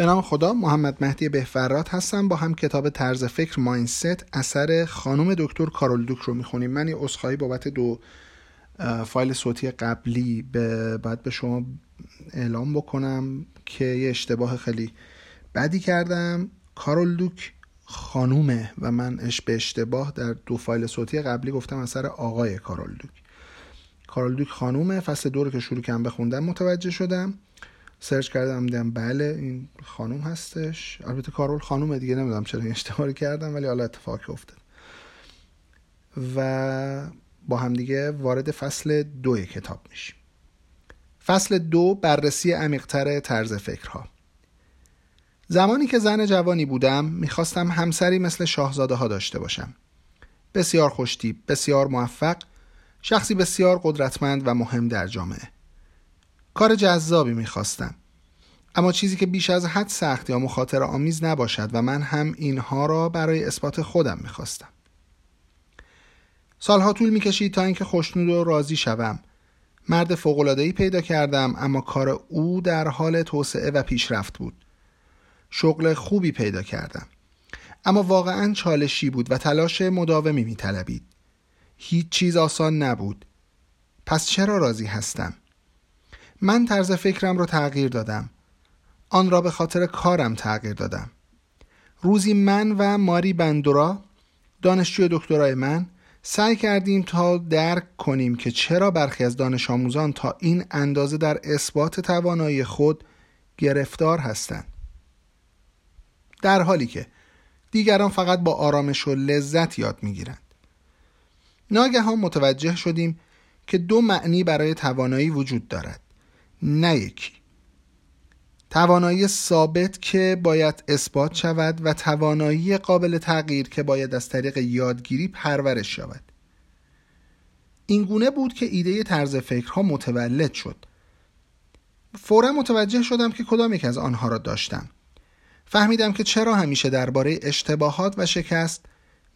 به نام خدا محمد مهدی بهفرات هستم. با هم کتاب طرز فکر ماینست اثر خانم دکتر کارول دوک رو می‌خونیم. من یه اصخایی بابت دو فایل صوتی قبلی به باید به شما اعلام بکنم که یه اشتباه خیلی بدی کردم. کارول دوک خانومه و من اش به اشتباه در دو فایل صوتی قبلی گفتم اثر آقای کارول دوک. کارول دوک خانومه. فصل دو رو که شروع کردم بخوندم متوجه شدم. سرچ کردم دیدم بله این خانوم هستش. البته کارول خانومه دیگه نمی‌دونم چرا این اشتباه کردم ولی حالا اتفاقی افتاد. و با هم دیگه وارد فصل دو کتاب میشیم. فصل دو بررسی عمیقتر طرز فکرها. زمانی که زن جوانی بودم می‌خواستم همسری مثل شاهزاده ها داشته باشم. بسیار خوشتیب بسیار موفق شخصی بسیار قدرتمند و مهم در جامعه. کار جذابی می‌خواستم. اما چیزی که بیش از حد سخت یا مخاطر آمیز نباشد و من هم اینها را برای اثبات خودم می‌خواستم. سالها طول می‌کشید تا اینکه خوشنود و راضی شوم. مرد فوقلادهی پیدا کردم اما کار او در حال توسعه و پیشرفت بود. شغل خوبی پیدا کردم. اما واقعا چالشی بود و تلاش مداومی میطلبید. هیچ چیز آسان نبود. پس چرا راضی هستم؟ من طرز فکرم را تغییر دادم. آن را به خاطر کارم تغییر دادم. روزی من و ماری بندورا دانشجوی دکترای من سعی کردیم تا درک کنیم که چرا برخی از دانش آموزان تا این اندازه در اثبات توانایی خود گرفتار هستند. در حالی که دیگران فقط با آرامش و لذت یاد می‌گیرند. ناگهان متوجه شدیم که دو معنی برای توانایی وجود دارد. نه یکی. توانایی ثابت که باید اثبات شود و توانایی قابل تغییر که باید از طریق یادگیری پرورش شود. این گونه بود که ایده طرز فکرها متولد شد. فورا متوجه شدم که کدام یک از آنها را داشتم. فهمیدم که چرا همیشه درباره اشتباهات و شکست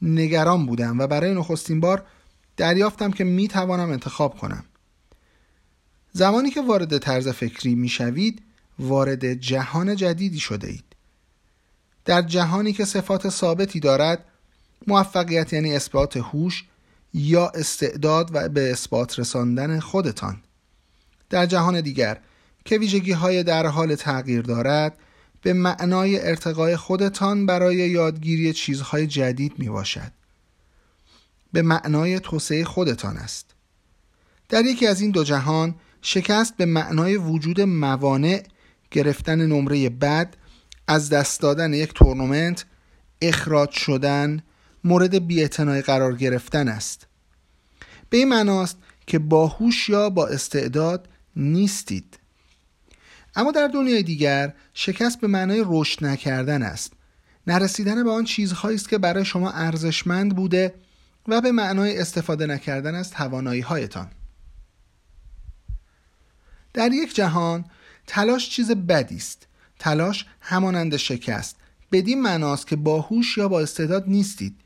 نگران بودم و برای نخستین بار دریافتم که می توانم انتخاب کنم. زمانی که وارد طرز فکری می شوید وارد جهان جدیدی شده اید. در جهانی که صفات ثابتی دارد موفقیت یعنی اثبات هوش یا استعداد و به اثبات رساندن خودتان. در جهان دیگر که ویژگی های در حال تغییر دارد به معنای ارتقای خودتان برای یادگیری چیزهای جدید می باشد به معنای توسعه خودتان است. در یکی از این دو جهان شکست به معنای وجود موانع گرفتن نمره بد از دست دادن یک تورنمنت اخراج شدن مورد بیاعتنایی قرار گرفتن است. به این معناست که باهوش یا با استعداد نیستید. اما در دنیای دیگر شکست به معنای رشد نکردن است. نرسیدن به آن چیزهایی است که برای شما ارزشمند بوده و به معنای استفاده نکردن از توانایی هایتان در یک جهان تلاش چیز بدی است. تلاش همانند شکست. بدین معناست که باهوش یا با استعداد نیستید.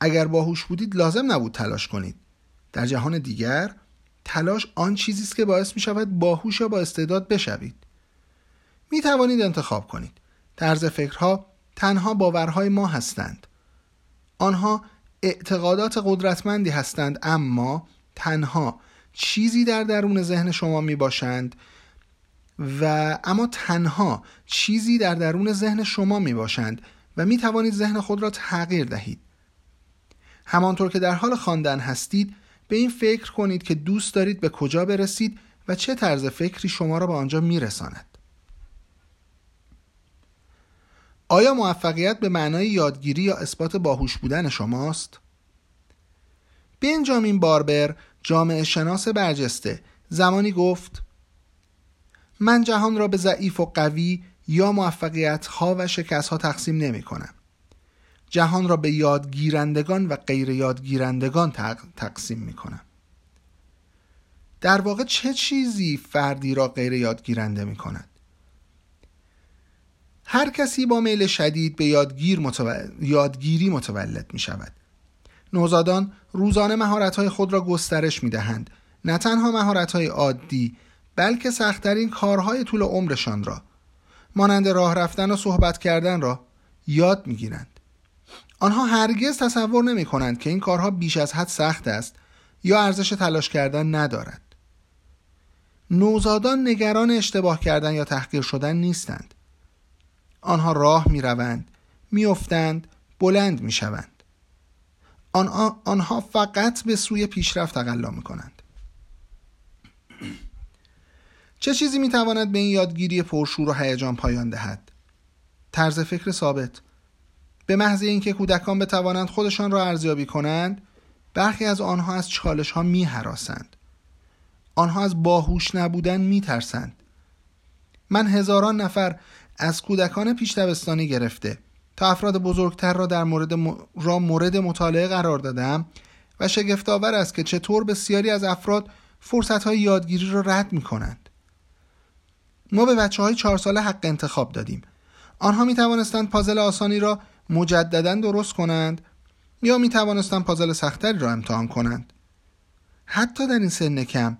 اگر باهوش بودید لازم نبود تلاش کنید. در جهان دیگر تلاش آن چیزی است که باعث می شود باهوش یا با استعداد بشوید. می توانید انتخاب کنید. طرز فکرها تنها باورهای ما هستند. آنها اعتقادات قدرتمندی هستند اما تنها چیزی در درون ذهن شما می باشند و اما تنها چیزی در درون ذهن شما می باشند و می توانید ذهن خود را تغییر دهید همانطور که در حال خواندن هستید به این فکر کنید که دوست دارید به کجا برسید و چه طرز فکری شما را به آنجا میرساند آیا موفقیت به معنای یادگیری یا اثبات باهوش بودن شماست؟ بنجامین باربر جامعه شناس برجسته زمانی گفت من جهان را به ضعیف و قوی یا موفقیت ها و شکست ها تقسیم نمی کنم. جهان را به یادگیرندگان و غیر یادگیرندگان تقسیم می کنم. در واقع چه چیزی فردی را غیر یادگیرنده می کند؟ هر کسی با میل شدید به یادگیر یادگیری متولد می شود. نوزادان روزانه مهارت‌های خود را گسترش می‌دهند. نه تنها مهارت‌های عادی بلکه سختترین کارهای طول عمرشان را مانند راه رفتن و صحبت کردن را یاد می‌گیرند. آنها هرگز تصور نمی کنند که این کارها بیش از حد سخت است یا ارزش تلاش کردن ندارد. نوزادان نگران اشتباه کردن یا تحقیر شدن نیستند. آنها راه می روند می افتند بلند می شوند آنها فقط به سوی پیشرفت تقلا می کنند چه چیزی می تواند به این یادگیری پرشور و هیجان پایان دهد طرز فکر ثابت به محض اینکه کودکان بتوانند خودشان را ارزیابی کنند برخی از آنها از چالش ها می حراسند. آنها از باهوش نبودن می ترسند. من هزاران نفر از کودکان پیش گرفته تا افراد بزرگتر را در مورد را مورد مطالعه قرار دادم و شگفتآور است که چطور بسیاری از افراد فرصت های یادگیری را رد می کنند. ما به بچه های چهار ساله حق انتخاب دادیم. آنها می توانستند پازل آسانی را مجددا درست کنند یا می توانستند پازل سختری را امتحان کنند. حتی در این سن کم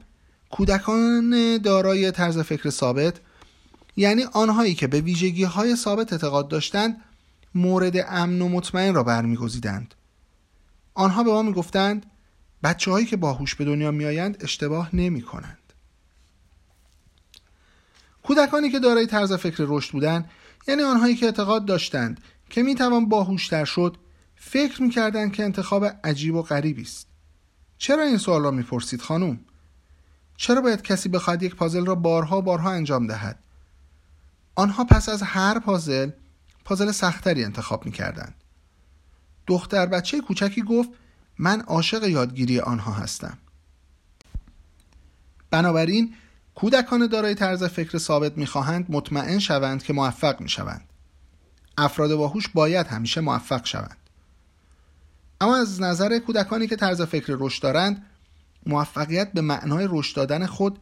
کودکان دارای طرز فکر ثابت یعنی آنهایی که به ویژگی های ثابت اعتقاد داشتند مورد امن و مطمئن را برمیگزیدند. آنها به ما می‌گفتند بچه هایی که باهوش به دنیا میآیند اشتباه نمی کنند. کودکانی که دارای طرز فکر رشد بودند یعنی آنهایی که اعتقاد داشتند که می‌توان باهوشتر شد فکر می‌کردند که انتخاب عجیب و غریبی است. چرا این سوال را می‌پرسید خانم؟ چرا باید کسی بخواهد یک پازل را بارها بارها انجام دهد؟ آنها پس از هر پازل پازل سختری انتخاب می‌کردند دختر بچه کوچکی گفت من عاشق یادگیری آنها هستم. بنابراین کودکان دارای طرز فکر ثابت می‌خواهند مطمئن شوند که موفق می‌شوند. افراد باهوش باید همیشه موفق شوند. اما از نظر کودکانی که طرز فکر رشد دارند موفقیت به معنای رشد دادن خود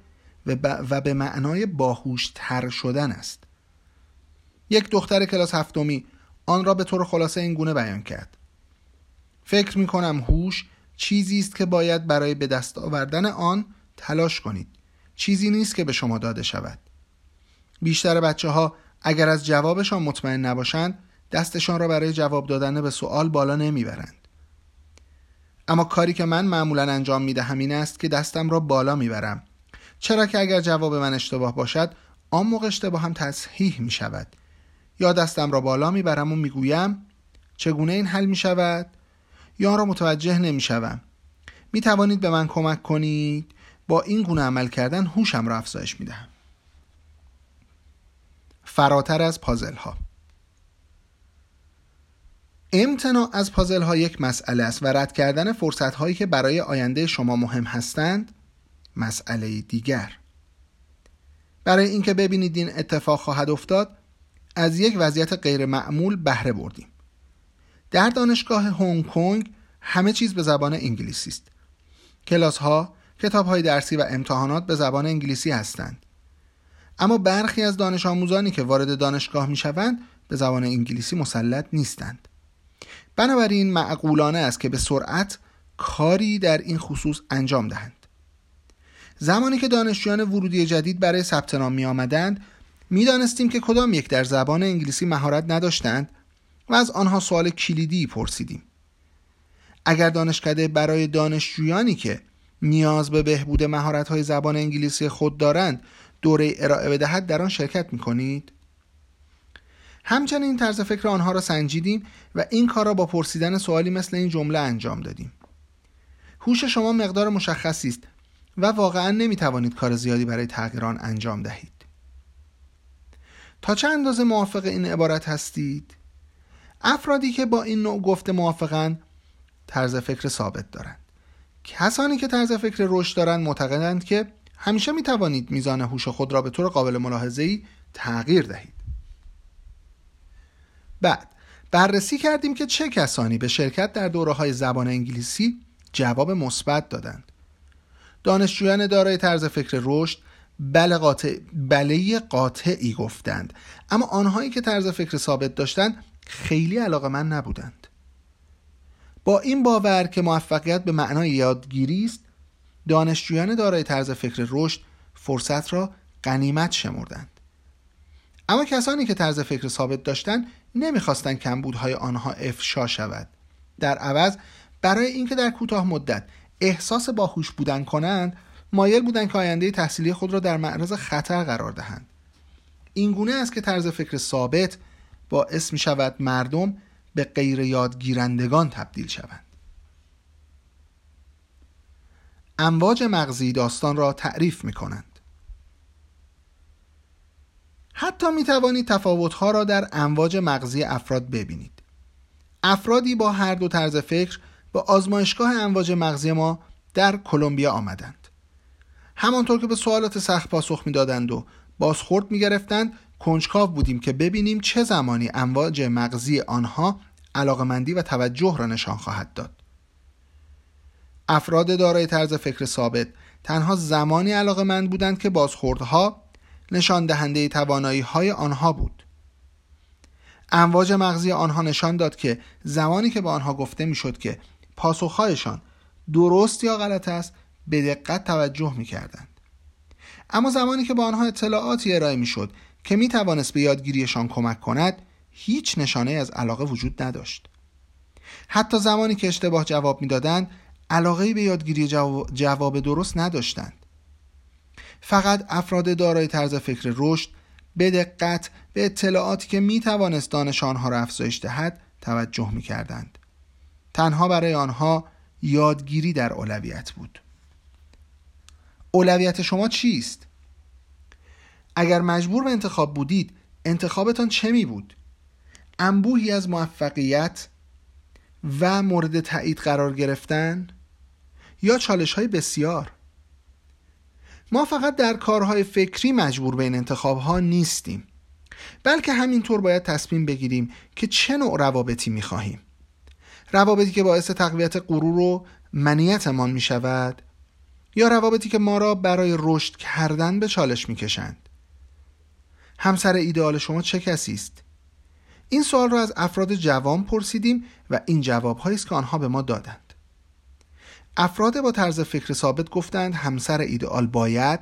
و به معنای باهوش تر شدن است. یک دختر کلاس هفتمی. آن را به طور خلاصه این گونه بیان کرد. فکر می کنم هوش چیزی است که باید برای به دست آوردن آن تلاش کنید. چیزی نیست که به شما داده شود. بیشتر بچه ها اگر از جوابشان مطمئن نباشند دستشان را برای جواب دادن به سوال بالا نمی‌برند. اما کاری که من معمولا انجام می دهم این است که دستم را بالا می‌برم. چرا که اگر جواب من اشتباه باشد آن موقع اشتباه هم تصحیح می شود یا دستم را بالا می‌برم و می‌گویم چگونه این حل می شود یا را متوجه نمی شوم می توانید به من کمک کنید؟ با این گونه عمل کردن هوشم را افزایش می دهم فراتر از پازل ها امتناع از پازل ها یک مسئله است و رد کردن فرصت هایی که برای آینده شما مهم هستند مسئله دیگر. برای اینکه ببینید این اتفاق خواهد افتاد از یک وضعیت غیر معمول بهره بردیم. در دانشگاه هنگ کنگ همه چیز به زبان انگلیسی است. کلاس ها کتاب های درسی و امتحانات به زبان انگلیسی هستند. اما برخی از دانش آموزانی که وارد دانشگاه می شوند به زبان انگلیسی مسلط نیستند. بنابراین معقولانه است که به سرعت کاری در این خصوص انجام دهند. زمانی که دانشجویان ورودی جدید برای ثبت نام می آمدند می دانستیم که کدام یک در زبان انگلیسی مهارت نداشتند و از آنها سوال کلیدی پرسیدیم اگر دانشکده برای دانشجویانی که نیاز به بهبود های زبان انگلیسی خود دارند دوره ارائه بدهد در آن شرکت می کنید؟ همچنین طرز فکر آنها را سنجیدیم و این کار را با پرسیدن سوالی مثل این جمله انجام دادیم. هوش شما مقدار مشخصی است و واقعا نمی توانید کار زیادی برای تغییر آن انجام دهید. تا چه اندازه موافق این عبارت هستید؟ افرادی که با این نوع گفته موافقند طرز فکر ثابت دارند. کسانی که طرز فکر رشد دارند معتقدند که همیشه می توانید میزان هوش خود را به طور قابل ملاحظه‌ای تغییر دهید. بعد بررسی کردیم که چه کسانی به شرکت در دوره های زبان انگلیسی جواب مثبت دادند. دانشجویان دارای طرز فکر رشد بله قاطع بله قاطعی گفتند. اما آنهایی که طرز فکر ثابت داشتند خیلی علاقه من نبودند. با این باور که موفقیت به معنای یادگیری است دانشجویان دارای طرز فکر رشد فرصت را غنیمت شمردند. اما کسانی که طرز فکر ثابت داشتند نمی‌خواستند کمبودهای آنها افشا شود. در عوض برای اینکه در کوتاه مدت احساس باهوش بودن کنند مایل بودند که آینده تحصیلی خود را در معرض خطر قرار دهند. این گونه است که طرز فکر ثابت باعث می شود مردم به غیر یادگیرندگان تبدیل شوند. امواج مغزی داستان را تعریف می کنند حتی می توانید تفاوتها را در امواج مغزی افراد ببینید. افرادی با هر دو طرز فکر به آزمایشگاه امواج مغزی ما در کلمبیا آمدند. همانطور که به سوالات سخت پاسخ می‌دادند و بازخورد می‌گرفتند کنجکاو بودیم که ببینیم چه زمانی امواج مغزی آنها علاقمندی و توجه را نشان خواهد داد. افراد دارای طرز فکر ثابت تنها زمانی علاقمند بودند که بازخوردها نشان دهنده توانایی های آنها بود. امواج مغزی آنها نشان داد که زمانی که به آنها گفته می‌شد که پاسخهایشان درست یا غلط است به دقت توجه می کردند. اما زمانی که به آنها اطلاعاتی ارائه می شد که می توانست به یادگیریشان کمک کند هیچ نشانه از علاقه وجود نداشت حتی زمانی که اشتباه جواب می‌دادند علاقه به یادگیری جواب درست نداشتند فقط افراد دارای طرز فکر رشد به دقت به اطلاعاتی که می توانست دانش آنها را افزایش دهد توجه می کردند. تنها برای آنها یادگیری در اولویت بود. اولویت شما چیست؟ اگر مجبور به انتخاب بودید انتخابتان چه می بود؟ انبوهی از موفقیت و مورد تایید قرار گرفتن یا چالش های بسیار ما فقط در کارهای فکری مجبور به این انتخاب ها نیستیم بلکه همینطور باید تصمیم بگیریم که چه نوع روابطی می خواهیم روابطی که باعث تقویت غرور و منیتمان می شود یا روابطی که ما را برای رشد کردن به چالش می کشند همسر ایدئال شما چه کسی است؟ این سوال را از افراد جوان پرسیدیم و این جواب است که آنها به ما دادند. افراد با طرز فکر ثابت گفتند همسر ایدئال باید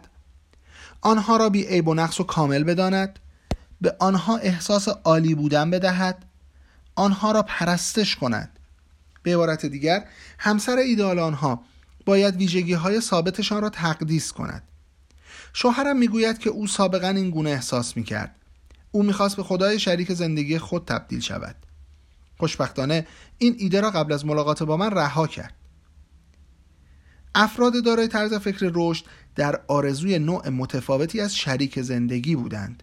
آنها را بی عیب و نقص و کامل بداند به آنها احساس عالی بودن بدهد آنها را پرستش کند. به عبارت دیگر همسر ایدئال آنها باید ویژگی های ثابتشان را تقدیس کند. شوهرم می‌گوید که او سابقا این گونه احساس می‌کرد. او می‌خواست به خدای شریک زندگی خود تبدیل شود. خوشبختانه این ایده را قبل از ملاقات با من رها کرد. افراد دارای طرز فکر رشد در آرزوی نوع متفاوتی از شریک زندگی بودند.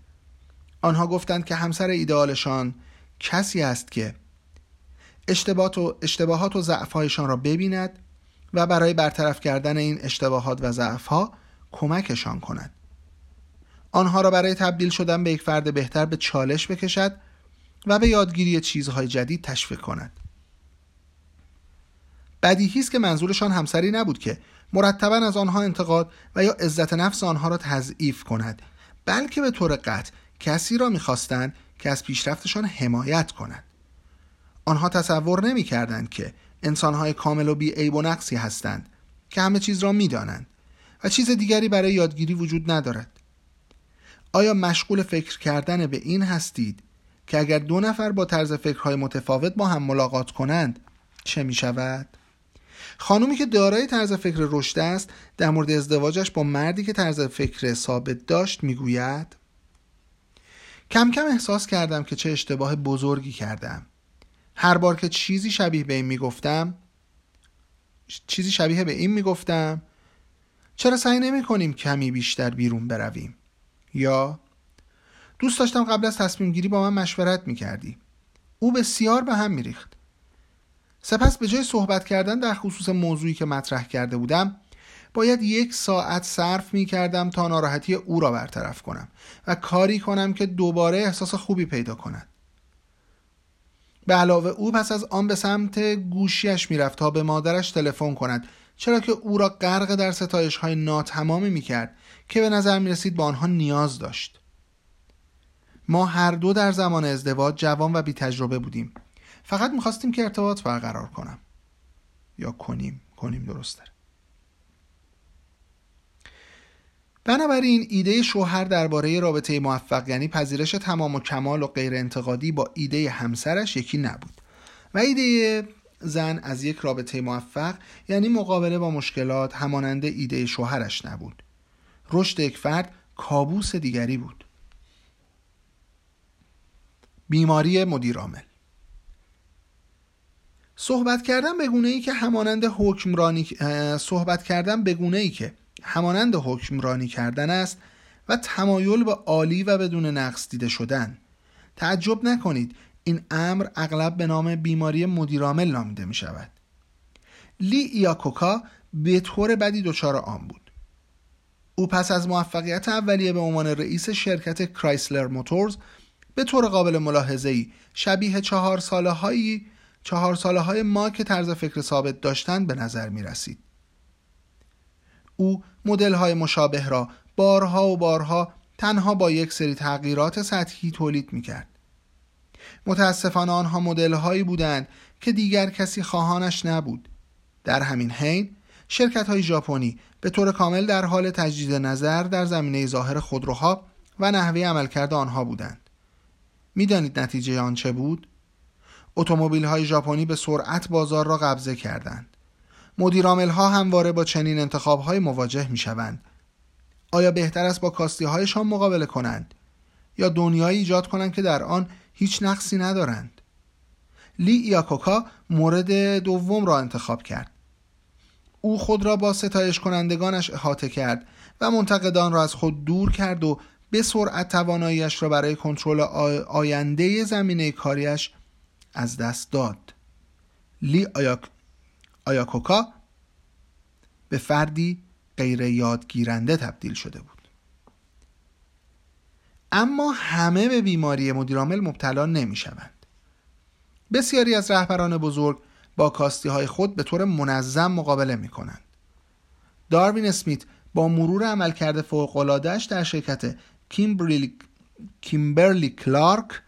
آنها گفتند که همسر ایدئالشان کسی است که اشتباهات و, اشتباهات و ضعفهایشان را ببیند و برای برطرف کردن این اشتباهات و ضعفها کمکشان کند آنها را برای تبدیل شدن به یک فرد بهتر به چالش بکشد و به یادگیری چیزهای جدید تشویق کند. بدیهی است که منظورشان همسری نبود که مرتبا از آنها انتقاد و یا عزت نفس آنها را تضعیف کند بلکه به طور قطع کسی را می‌خواستند که از پیشرفتشان حمایت کند آنها تصور نمی کردند که انسانهای کامل و بی و نقصی هستند که همه چیز را می‌دانند و چیز دیگری برای یادگیری وجود ندارد آیا مشغول فکر کردن به این هستید که اگر دو نفر با طرز فکرهای متفاوت با هم ملاقات کنند چه می شود؟ خانومی که دارای طرز فکر رشد است در مورد ازدواجش با مردی که طرز فکر ثابت داشت می‌گوید کم کم احساس کردم که چه اشتباه بزرگی کردم هر بار که چیزی شبیه به این می‌گفتم چیزی شبیه به این می‌گفتم چرا سعی نمی کنیم کمی بیشتر بیرون برویم؟ یا دوست داشتم قبل از تصمیم گیری با من مشورت می کردی او بسیار به هم می ریخت سپس به جای صحبت کردن در خصوص موضوعی که مطرح کرده بودم باید یک ساعت صرف می کردم تا ناراحتی او را برطرف کنم و کاری کنم که دوباره احساس خوبی پیدا کند. به علاوه او پس از آن به سمت گوشیش می‌رفت تا به مادرش تلفن کند چرا که او را غرق در ستایش های ناتمامی می کرد که به نظر می رسید با آنها نیاز داشت. ما هر دو در زمان ازدواج جوان و بی تجربه بودیم. فقط می‌خواستیم که ارتباط برقرار کنم. یا کنیم کنیم درست بنابراین ایده شوهر درباره رابطه موفق یعنی پذیرش تمام و کمال و غیر انتقادی با ایده همسرش یکی نبود. و ایده زن از یک رابطه موفق یعنی مقابله با مشکلات همانند ایده شوهرش نبود. رشد یک فرد کابوس دیگری بود. بیماری مدیرعامل صحبت کردن به گونه ای که همانند حکمرانی صحبت کردن به گونه ای که همانند حکمرانی کردن است و تمایل به عالی و بدون نقص دیده شدن. تعجب نکنید این امر اغلب به نام بیماری مدیرعامل نامیده می شود لی ایاکوکا به طور بدی دچار آن بود. او پس از موفقیت اولیه به عنوان رئیس شرکت کرایسلر موتورز به طور قابل ملاحظه ای شبیه چهار ساله هایی چهار ساله های ما که طرز فکر ثابت داشتند به نظر می رسید. او مدل های مشابه را بارها و بارها تنها با یک سری تغییرات سطحی تولید می کرد. متاسفانه آنها مدل هایی بودند که دیگر کسی خواهانش نبود. در همین حین شرکت های ژاپنی به طور کامل در حال تجدید نظر در زمینه ظاهر خودروها و نحوه عملکرد آنها بودند. می‌دانید نتیجه آن چه بود؟ اتومبیل های ژاپنی به سرعت بازار را قبضه کردند. مدیرامل ها همواره با چنین انتخاب های مواجه می شوند. آیا بهتر است با کاستی هایشان مقابله کنند یا دنیایی ایجاد کنند که در آن هیچ نقصی ندارند؟ لی ایاکوکا مورد دوم را انتخاب کرد. او خود را با ستایش کنندگانش احاطه کرد و منتقدان را از خود دور کرد و به سرعت تواناییش را برای کنترل آینده زمینه کاریش از دست داد لی آیاک... آیاکوکا به فردی غیر یادگیرنده تبدیل شده بود اما همه به بیماری مدیرعامل مبتلا نمی شوند. بسیاری از رهبران بزرگ با کاستی های خود به طور منظم مقابله می کنند. داروین اسمیت با مرور عملکرد فوق‌العاده‌اش در شرکت کیمبرلی, کیمبرلی کلارک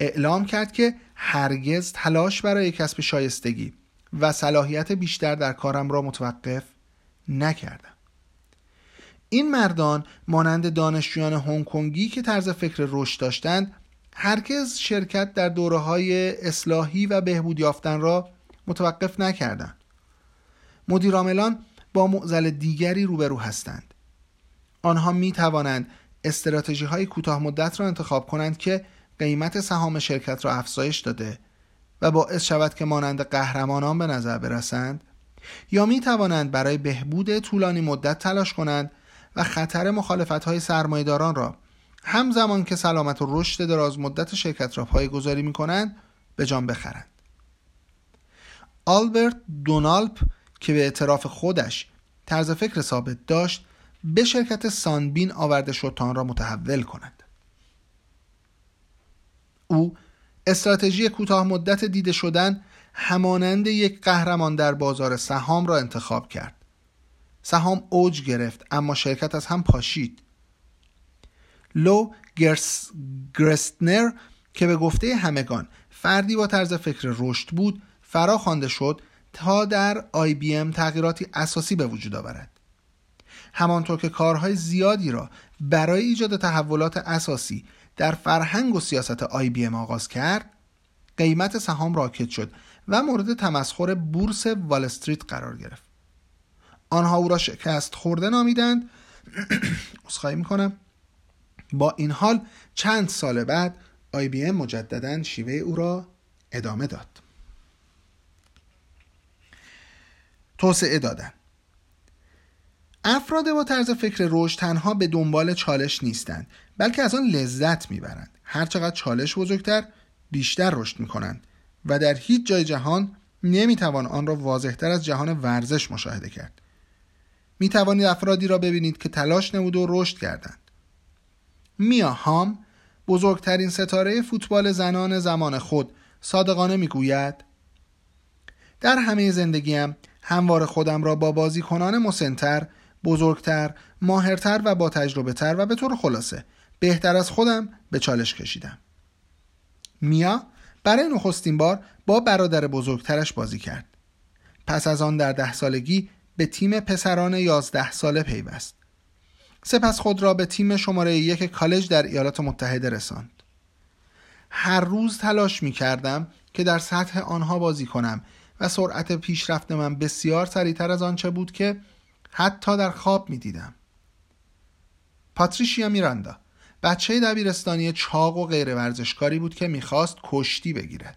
اعلام کرد که هرگز تلاش برای کسب شایستگی و صلاحیت بیشتر در کارم را متوقف نکردم. این مردان مانند دانشجویان هنگ کنگی که طرز فکر رشد داشتند هرگز شرکت در دوره های اصلاحی و بهبود یافتن را متوقف نکردند. مدیرعاملان با معضل دیگری روبرو هستند. آنها می توانند استراتژی های کوتاه مدت را انتخاب کنند که قیمت سهام شرکت را افزایش داده و باعث شود که مانند قهرمانان به نظر برسند یا می توانند برای بهبود طولانی مدت تلاش کنند و خطر مخالفت های سرمایداران را همزمان که سلامت و رشد دراز مدت شرکت را پایگذاری می کنند به جان بخرند. آلبرت دونالپ که به اعتراف خودش طرز فکر ثابت داشت به شرکت سانبین آورده شد را متحول کند. او استراتژی کوتاه مدت دیده شدن همانند یک قهرمان در بازار سهام را انتخاب کرد. سهام اوج گرفت اما شرکت از هم پاشید. لو گرس... گرستنر که به گفته همگان فردی با طرز فکر رشد بود فرا خوانده شد تا در آی بی ام تغییراتی اساسی به وجود آورد. همانطور که کارهای زیادی را برای ایجاد تحولات اساسی در فرهنگ و سیاست آی بی ام آغاز کرد قیمت سهام راکد شد و مورد تمسخر بورس وال استریت قرار گرفت. آنها او را شکست خورده نامیدند. اسخای می‌کنم. با این حال چند سال بعد آی بی ام مجددا شیوه او را ادامه داد. توسعه دادن. افراد با طرز فکر رشد تنها به دنبال چالش نیستند بلکه از آن لذت می‌برند. هرچقدر چالش بزرگتر بیشتر رشد می‌کنند و در هیچ جای جهان نمی‌توان آن را واضحتر از جهان ورزش مشاهده کرد. می توانید افرادی را ببینید که تلاش نمود و رشد کردند. میا هام بزرگترین ستاره فوتبال زنان زمان خود صادقانه می‌گوید در همه زندگیم هموار خودم را با بازیکنان مسنتر بزرگتر ماهرتر و با تجربه تر و به طور خلاصه. بهتر از خودم به چالش کشیدم. میا برای نخستین بار با برادر بزرگترش بازی کرد. پس از آن در ده سالگی به تیم پسران یازده ساله پیوست. سپس خود را به تیم شماره یک کالج در ایالات متحده رساند. هر روز تلاش می کردم که در سطح آنها بازی کنم و سرعت پیشرفت من بسیار سریعتر از آنچه بود که حتی در خواب می دیدم. پاتریشیا میراندا بچه دبیرستانی چاق و غیر ورزشکاری بود که می‌خواست کشتی بگیرد.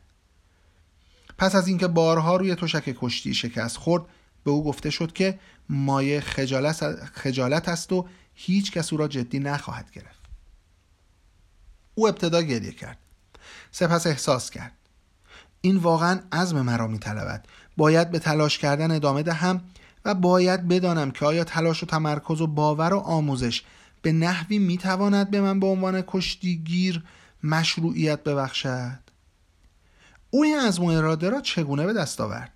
پس از اینکه بارها روی تشک کشتی شکست خورد به او گفته شد که مایه خجالت است و هیچ کس او را جدی نخواهد گرفت. او ابتدا گریه کرد. سپس احساس کرد. این واقعا عزم مرا می باید به تلاش کردن ادامه دهم و باید بدانم که آیا تلاش و تمرکز و باور و آموزش به نحوی می‌تواند به من به عنوان کشتیگیر مشروعیت ببخشد؟ او این از اراده را چگونه به دست آورد؟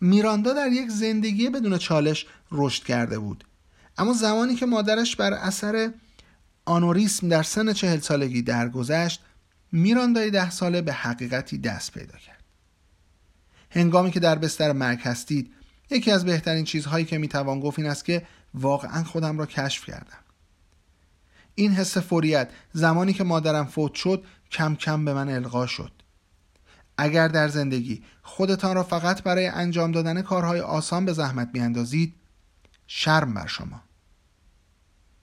میراندا در یک زندگی بدون چالش رشد کرده بود. اما زمانی که مادرش بر اثر آنوریسم در سن چهل سالگی درگذشت میراندای ده ساله به حقیقتی دست پیدا کرد. هنگامی که در بستر مرگ هستید یکی از بهترین چیزهایی که می‌توان گفت این است که واقعا خودم را کشف کردم. این حس فوریت زمانی که مادرم فوت شد کم کم به من القا شد. اگر در زندگی خودتان را فقط برای انجام دادن کارهای آسان به زحمت میاندازید شرم بر شما.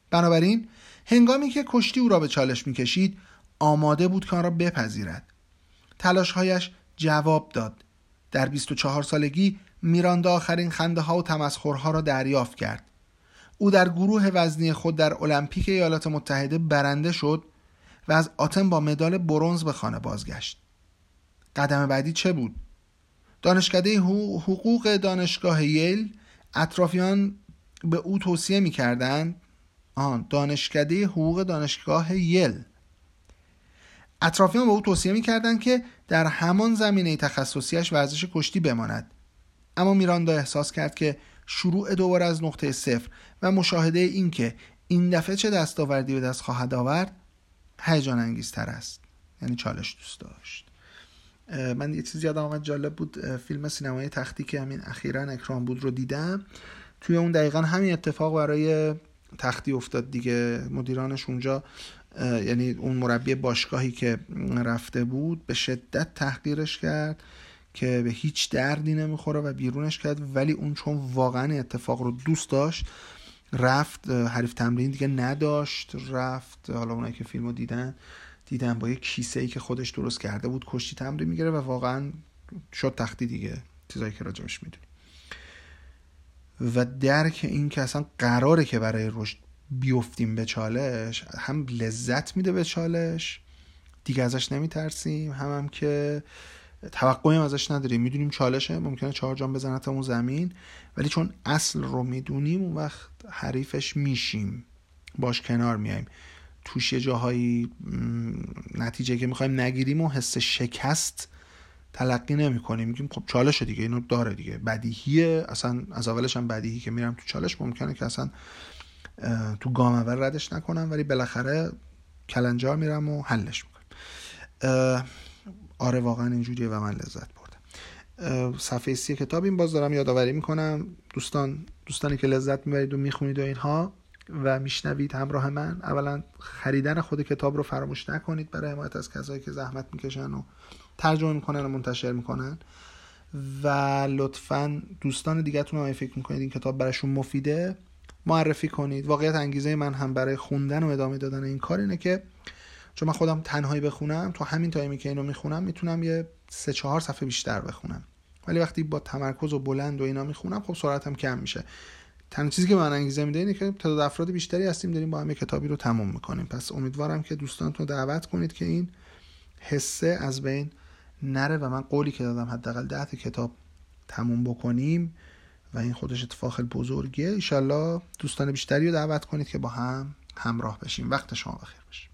بنابراین هنگامی که کشتی او را به چالش می‌کشید آماده بود که آن را بپذیرد. تلاشهایش جواب داد. در 24 سالگی میراندا آخرین خنده ها و تمسخرها را دریافت کرد. او در گروه وزنی خود در المپیک ایالات متحده برنده شد و از آتن با مدال برونز به خانه بازگشت. قدم بعدی چه بود؟ دانشکده حقوق دانشگاه ییل اطرافیان به او توصیه می‌کردند آن دانشکده حقوق دانشگاه یل اطرافیان به او توصیه می‌کردند که در همان زمینه تخصصیش ورزش کشتی بماند. اما میراندا احساس کرد که شروع دوباره از نقطه صفر و مشاهده این که این دفعه چه دستاوردی به دست خواهد آورد هیجان انگیزتر است. یعنی چالش دوست داشت. من یه چیزی یادم آمد جالب بود. فیلم سینمایی تختی که همین اخیرا اکران بود رو دیدم. توی اون دقیقا همین اتفاق برای تختی افتاد دیگه. مدیرانش اونجا یعنی اون مربی باشگاهی که رفته بود به شدت تحقیرش کرد. که به هیچ دردی نمی‌خوره و بیرونش کرد. ولی اون چون واقعا اتفاق رو دوست داشت رفت حریف تمرین دیگه نداشت رفت حالا اونایی که فیلمو دیدن دیدن با یه کیسه ای که خودش درست کرده بود کشتی تمرین می‌گیره و واقعا شد تختی دیگه چیزایی که راجبش می‌دونی و درک این که اصلا قراره که برای رشد بیفتیم به چالش هم لذت میده به چالش دیگه ازش نمیترسیم هم هم که توقعی ازش نداریم. می‌دونیم چالشه ممکنه چهار جام اون زمین. ولی چون اصل رو می‌دونیم اون وقت حریفش میشیم. باش کنار میایم توش یه جاهایی نتیجه که می‌خوایم نگیریم و حس شکست تلقی نمی کنیم میگیم خب چالش دیگه اینو داره دیگه. بدیهیه. اصلا از اولش هم بدیهی که میرم تو چالش. ممکنه که اصلا تو گام اول ردش نکنم ولی بالاخره کلنجار میرم و حلش می‌کنم. آره واقعا اینجوریه و من لذت بردم. صفحه سی کتاب این باز دارم یادآوری می‌کنم. دوستان دوستانی که لذت می‌برید و می‌خونید و اینها و میشنوید همراه من اولا خریدن خود کتاب رو فراموش نکنید برای حمایت از کسایی که زحمت می‌کشن و ترجمه می‌کنن و منتشر می‌کنن. و لطفا دوستان دیگهتون هم فکر می‌کنید این کتاب براشون مفیده معرفی کنید. واقعیت انگیزه من هم برای خوندن و ادامه دادن این کار اینه که چون من خودم تنهایی بخونم تو همین تایمی که اینو می‌خونم می‌تونم یه سه چهار صفحه بیشتر بخونم. ولی وقتی با تمرکز و بلند و اینا می‌خونم خب سرعتم کم میشه. تنها چیزی که من انگیزه میده اینه که تعداد افراد بیشتری هستیم داریم با هم کتابی رو تموم می‌کنیم. پس امیدوارم که دوستانتون دعوت کنید که این حسه از بین نره و من قولی که دادم حداقل ده کتاب تموم بکنیم و این خودش اتفاق بزرگیه. ایشالله دوستان بیشتری رو دعوت کنید که با هم همراه بشیم. وقت شما بخیر باشه.